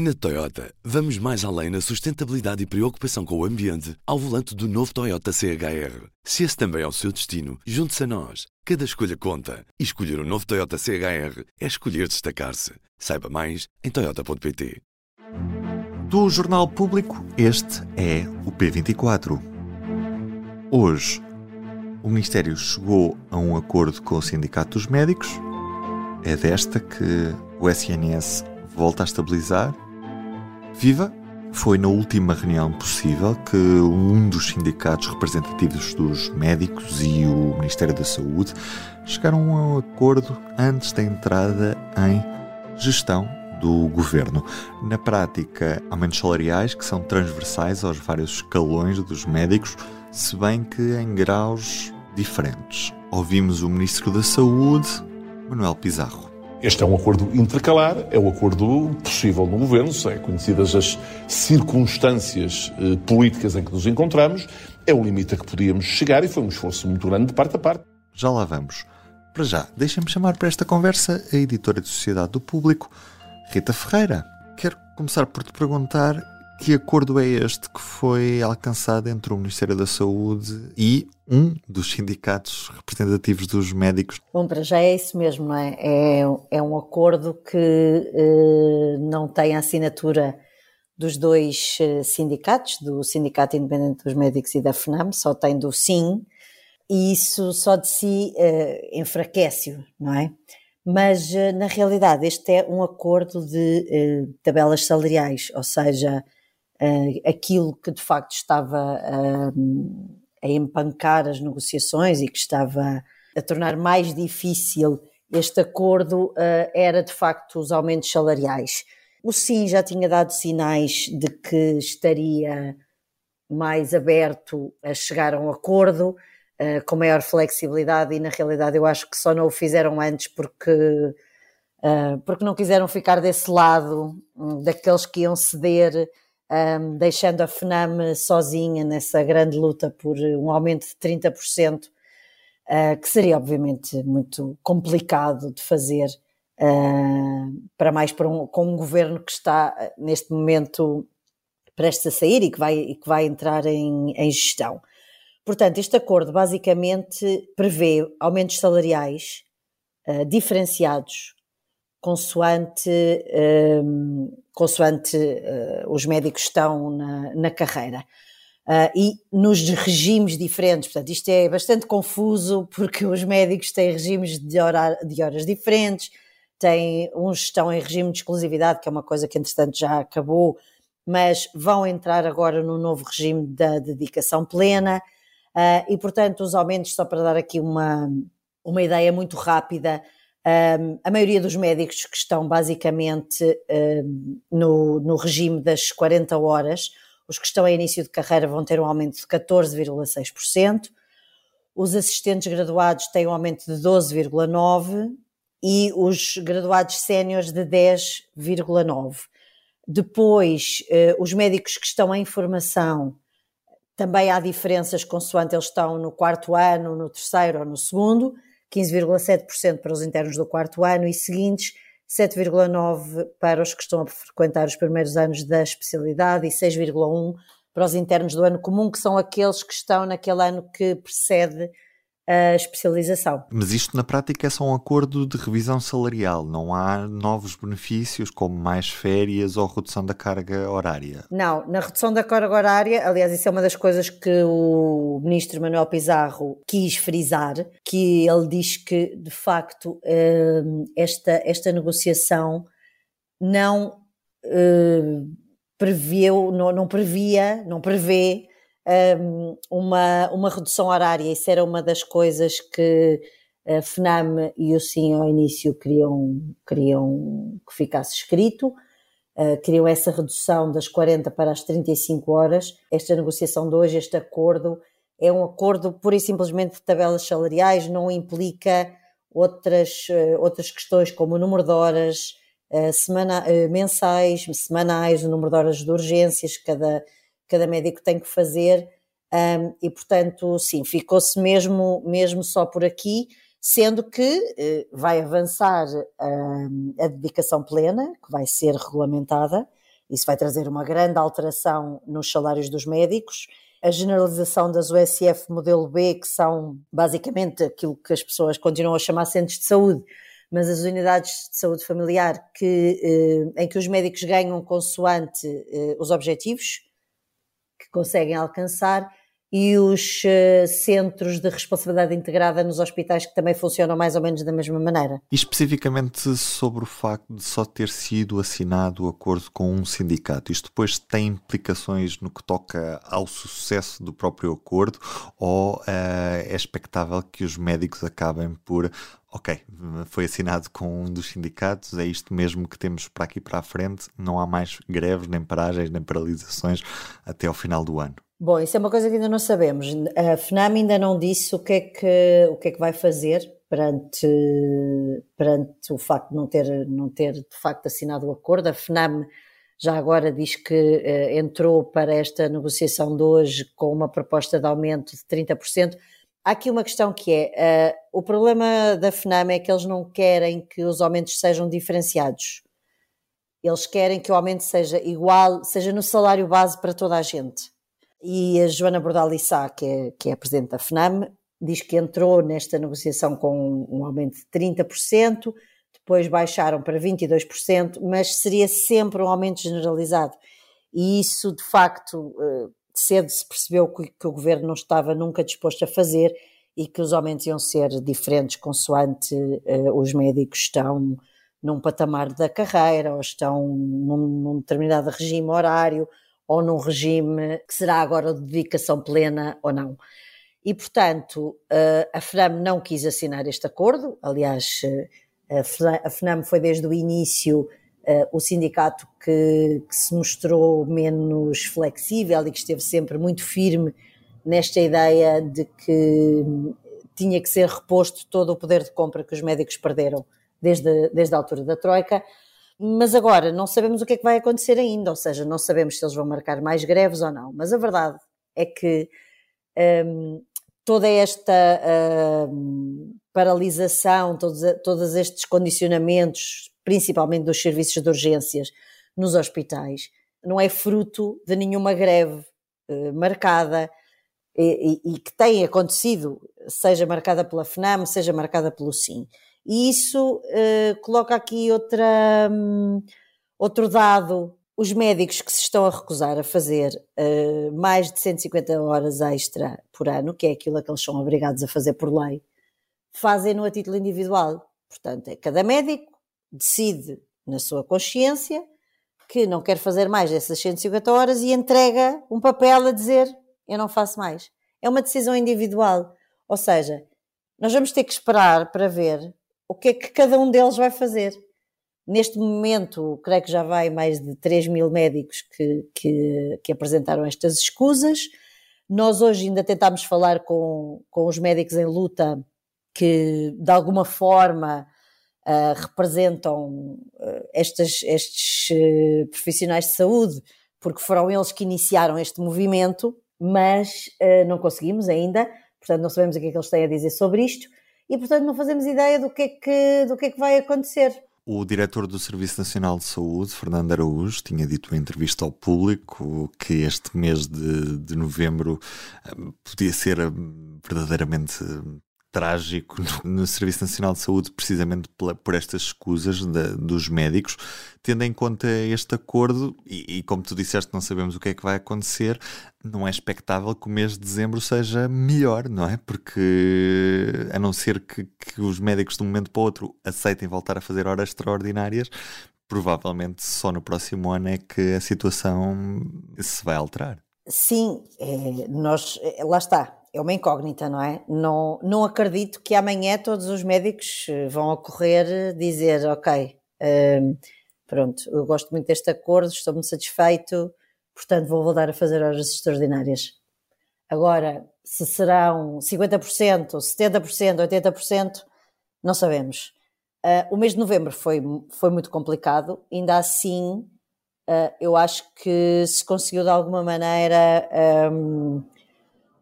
Na Toyota, vamos mais além na sustentabilidade e preocupação com o ambiente ao volante do novo Toyota CHR. Se esse também é o seu destino, junte-se a nós. Cada escolha conta. E escolher o um novo Toyota CHR é escolher destacar-se. Saiba mais em Toyota.pt. Do Jornal Público, este é o P24. Hoje, o Ministério chegou a um acordo com o Sindicato dos Médicos. É desta que o SNS volta a estabilizar Viva! Foi na última reunião possível que um dos sindicatos representativos dos médicos e o Ministério da Saúde chegaram a um acordo antes da entrada em gestão do governo. Na prática, aumentos salariais que são transversais aos vários escalões dos médicos, se bem que em graus diferentes. Ouvimos o Ministro da Saúde, Manuel Pizarro. Este é um acordo intercalar, é o acordo possível no governo, se é conhecidas as circunstâncias eh, políticas em que nos encontramos, é o limite a que podíamos chegar e foi um esforço muito grande de parte a parte. Já lá vamos. Para já, deixem-me chamar para esta conversa a editora de Sociedade do Público, Rita Ferreira. Quero começar por te perguntar que acordo é este que foi alcançado entre o Ministério da Saúde e um dos sindicatos representativos dos médicos? Bom, para já é isso mesmo, não é? É, é um acordo que eh, não tem a assinatura dos dois eh, sindicatos, do Sindicato Independente dos Médicos e da FNAM, só tem do SIM, e isso só de si eh, enfraquece-o, não é? Mas, eh, na realidade, este é um acordo de tabelas salariais, ou seja, uh, aquilo que de facto estava uh, a empancar as negociações e que estava a tornar mais difícil este acordo uh, era de facto os aumentos salariais. O Sim já tinha dado sinais de que estaria mais aberto a chegar a um acordo uh, com maior flexibilidade e na realidade eu acho que só não o fizeram antes porque uh, porque não quiseram ficar desse lado um, daqueles que iam ceder um, deixando a FNAM sozinha nessa grande luta por um aumento de 30%, uh, ah, que seria obviamente muito complicado de fazer, uh, para mais para um, com um governo que está neste momento prestes a sair e que vai, e que vai entrar em, em gestão. Portanto, este acordo basicamente prevê aumentos salariais uh, diferenciados consoante, consoante uh, os médicos estão na, na carreira. Uh, e nos regimes diferentes, portanto, isto é bastante confuso porque os médicos têm regimes de, de horas diferentes, têm, uns estão em regime de exclusividade, que é uma coisa que entretanto já acabou, mas vão entrar agora no novo regime da dedicação plena, uh, e portanto os aumentos, só para dar aqui uma, uma ideia muito rápida, um, a maioria dos médicos que estão basicamente um, no, no regime das 40 horas, os que estão a início de carreira vão ter um aumento de 14,6%, os assistentes graduados têm um aumento de 12,9% e os graduados séniores de 10,9%. Depois, uh, os médicos que estão em formação, também há diferenças consoante eles estão no quarto ano, no terceiro ou no segundo, 15,7% para os internos do quarto ano e seguintes, 7,9% para os que estão a frequentar os primeiros anos da especialidade e 6,1% para os internos do ano comum, que são aqueles que estão naquele ano que precede a especialização. Mas isto na prática é só um acordo de revisão salarial, não há novos benefícios como mais férias ou redução da carga horária? Não, na redução da carga horária, aliás, isso é uma das coisas que o ministro Manuel Pizarro quis frisar, que ele diz que de facto hum, esta, esta negociação não hum, previu, não, não previa, não prevê uma, uma redução horária. Isso era uma das coisas que a FNAM e o SIM ao início queriam, queriam que ficasse escrito. Uh, queriam essa redução das 40 para as 35 horas. Esta negociação de hoje, este acordo, é um acordo pura e simplesmente de tabelas salariais, não implica outras, uh, outras questões como o número de horas uh, semana, mensais, semanais, o número de horas de urgências, cada, cada médico tem que fazer, um, e portanto, sim, ficou-se mesmo, mesmo só por aqui, sendo que eh, vai avançar um, a dedicação plena, que vai ser regulamentada, Isso vai trazer uma grande alteração nos salários dos médicos. A generalização das USF modelo B, que são basicamente aquilo que as pessoas continuam a chamar centros de saúde, mas as unidades de saúde familiar que, eh, em que os médicos ganham consoante eh, os objetivos conseguem alcançar e os uh, centros de responsabilidade integrada nos hospitais que também funcionam mais ou menos da mesma maneira. E especificamente sobre o facto de só ter sido assinado o acordo com um sindicato, isto depois tem implicações no que toca ao sucesso do próprio acordo ou uh, é expectável que os médicos acabem por ok, foi assinado com um dos sindicatos, é isto mesmo que temos para aqui para a frente, não há mais greves, nem paragens, nem paralisações até ao final do ano. Bom, isso é uma coisa que ainda não sabemos. A FNAM ainda não disse o que é que, o que, é que vai fazer perante, perante o facto de não ter, não ter de facto assinado o acordo. A FNAM já agora diz que uh, entrou para esta negociação de hoje com uma proposta de aumento de 30%. Há aqui uma questão que é, uh, o problema da FNAM é que eles não querem que os aumentos sejam diferenciados. Eles querem que o aumento seja igual, seja no salário base para toda a gente e a Joana Bordalissá, que é, que é a presidente da FNAM, diz que entrou nesta negociação com um aumento de 30%, depois baixaram para 22%, mas seria sempre um aumento generalizado. E isso, de facto, eh, cedo se percebeu que, o governo não estava nunca disposto a fazer e que os aumentos iam ser diferentes consoante uh, os médicos estão num patamar da carreira ou estão num, num determinado regime horário ou num regime que será agora de dedicação plena ou não. E, portanto, eh, a FNAM não quis assinar este acordo, aliás, eh, a FNAM foi desde o início eh, o sindicato que, que, se mostrou menos flexível e que esteve sempre muito firme nesta ideia de que tinha que ser reposto todo o poder de compra que os médicos perderam desde, desde a altura da Troika mas agora não sabemos o que é que vai acontecer ainda, ou seja, não sabemos se eles vão marcar mais greves ou não. Mas a verdade é que um, toda esta um, paralisação, todos, todos estes condicionamentos, principalmente dos serviços de urgências nos hospitais, não é fruto de nenhuma greve uh, marcada e, e, e, que tenha acontecido, seja marcada pela FNAM, seja marcada pelo SIM. E isso uh, coloca aqui outra, um, outro dado. Os médicos que se estão a recusar a fazer uh, mais de 150 horas extra por ano, que é aquilo que eles são obrigados a fazer por lei, fazem-no a título individual. Portanto, é cada médico decide na sua consciência que não quer fazer mais dessas 150 horas e entrega um papel a dizer eu não faço mais. É uma decisão individual. Ou seja, nós vamos ter que esperar para ver o que é que cada um deles vai fazer. Neste momento, creio que já vai mais de 3 mil médicos que, que, que apresentaram estas escusas. Nós hoje ainda tentámos falar com, com os médicos em luta que, de alguma forma, uh, representam uh, estas, estes uh, profissionais de saúde, porque foram eles que iniciaram este movimento, mas não conseguimos ainda, portanto não sabemos o que é que eles têm a dizer sobre isto e, portanto, não fazemos ideia do que é que, do que, é que vai acontecer. O diretor do Serviço Nacional de Saúde, Fernando Araújo, tinha dito em entrevista ao público que este mês de, de novembro eh, podia ser eh, verdadeiramente trágico no Serviço Nacional de Saúde, precisamente por estas escusas de, dos médicos, tendo em conta este acordo, e, e, como tu disseste, não sabemos o que é que vai acontecer, não é expectável que o mês de dezembro seja melhor, não é? Porque a não ser que, que os médicos de um momento para o outro aceitem voltar a fazer horas extraordinárias, provavelmente só no próximo ano é que a situação se vai alterar. Sim, é, nós, é, lá está, é uma incógnita, não é? Não, não acredito que amanhã todos os médicos eh, vão ocorrer dizer, ok, um, pronto, eu gosto muito deste acordo, estou muito satisfeito, portanto vou voltar a fazer horas extraordinárias. Agora, se serão 50%, 70%, 80%, não sabemos. Uh, o mês de novembro foi, foi muito complicado, ainda assim, uh, eu acho que se conseguiu de alguma maneira. Um,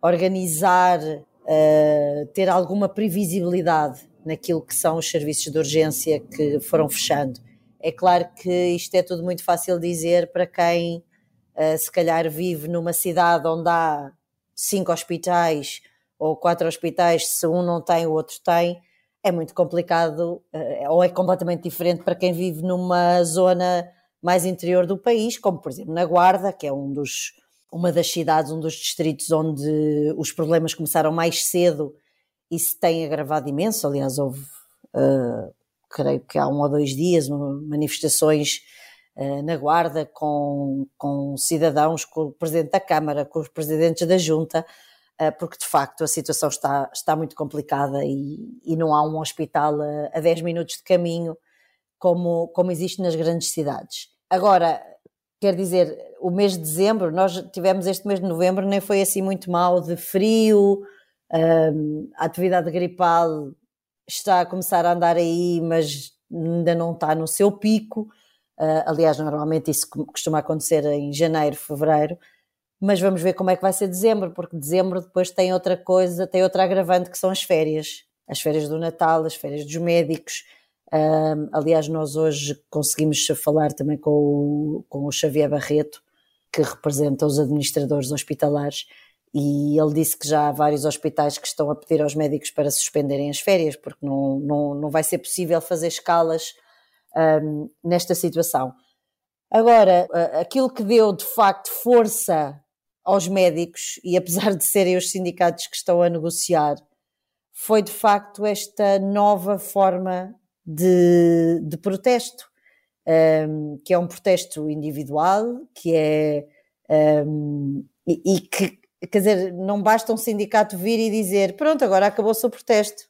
organizar, uh, ter alguma previsibilidade naquilo que são os serviços de urgência que foram fechando. É claro que isto é tudo muito fácil dizer para quem uh, se calhar vive numa cidade onde há cinco hospitais ou quatro hospitais, se um não tem, o outro tem, é muito complicado, uh, ou é completamente diferente para quem vive numa zona mais interior do país, como por exemplo na Guarda, que é um dos, uma das cidades, um dos distritos onde os problemas começaram mais cedo e se tem agravado imenso. Aliás, houve, uh, creio que há um ou dois dias, manifestações uh, na Guarda com, com cidadãos, com o Presidente da Câmara, com os Presidentes da Junta, uh, porque de facto a situação está, está muito complicada e, e não há um hospital a, a 10 minutos de caminho como, como existe nas grandes cidades. Agora, quer dizer, o mês de dezembro, nós tivemos este mês de novembro, nem foi assim muito mal de frio, um, a atividade gripal está a começar a andar aí, mas ainda não está no seu pico. Uh, aliás, normalmente isso costuma acontecer em janeiro, fevereiro. Mas vamos ver como é que vai ser dezembro, porque dezembro depois tem outra coisa, tem outra agravante que são as férias. As férias do Natal, as férias dos médicos. Um, aliás, nós hoje conseguimos falar também com o, com o Xavier Barreto, que representa os administradores hospitalares, e ele disse que já há vários hospitais que estão a pedir aos médicos para suspenderem as férias, porque não, não, não vai ser possível fazer escalas um, nesta situação. Agora, aquilo que deu de facto força aos médicos, e apesar de serem os sindicatos que estão a negociar, foi de facto esta nova forma de, de protesto, um, que é um protesto individual, que é. Um, e, e que quer dizer, não basta um sindicato vir e dizer pronto, agora acabou-se o protesto.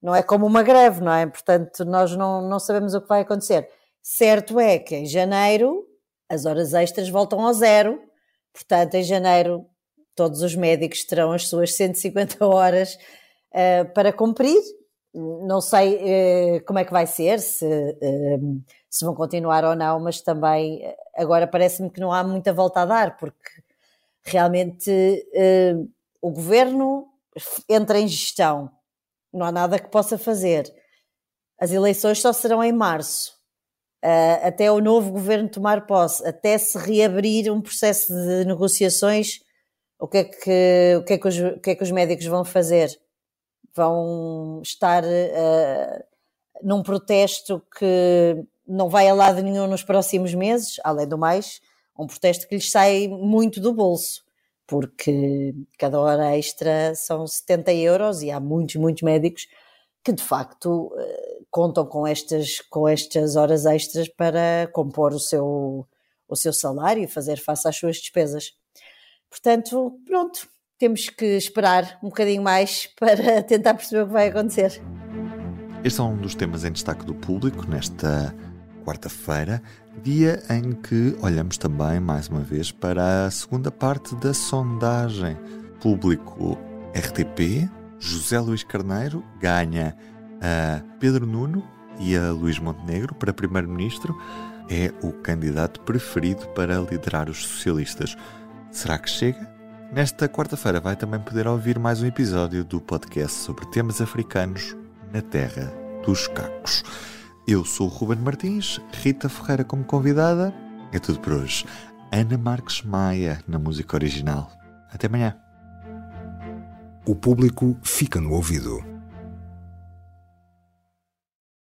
Não é como uma greve, não é? Portanto, nós não, não sabemos o que vai acontecer. Certo é que em janeiro as horas extras voltam ao zero, portanto, em janeiro todos os médicos terão as suas 150 horas uh, para cumprir. Não sei uh, como é que vai ser, se, uh, se vão continuar ou não, mas também agora parece-me que não há muita volta a dar, porque realmente uh, o governo entra em gestão, não há nada que possa fazer. As eleições só serão em março. Uh, até o novo governo tomar posse, até se reabrir um processo de negociações, o que é que, o que, é que, os, o que, é que os médicos vão fazer? Vão estar uh, num protesto que não vai a lado nenhum nos próximos meses, além do mais, um protesto que lhes sai muito do bolso, porque cada hora extra são 70 euros e há muitos, muitos médicos que de facto eh, contam com estas, com estas horas extras para compor o seu, o seu salário e fazer face às suas despesas. Portanto, pronto, temos que esperar um bocadinho mais para tentar perceber o que vai acontecer. Este é um dos temas em destaque do público nesta quarta-feira, dia em que olhamos também mais uma vez para a segunda parte da sondagem. Público RTP, José Luís Carneiro ganha a Pedro Nuno e a Luís Montenegro para primeiro-ministro. É o candidato preferido para liderar os socialistas. Será que chega? Nesta quarta-feira vai também poder ouvir mais um episódio do podcast sobre temas africanos na Terra dos Cacos. Eu sou o Ruben Martins, Rita Ferreira como convidada. É tudo por hoje. Ana Marques Maia na música original. Até amanhã. O público fica no ouvido.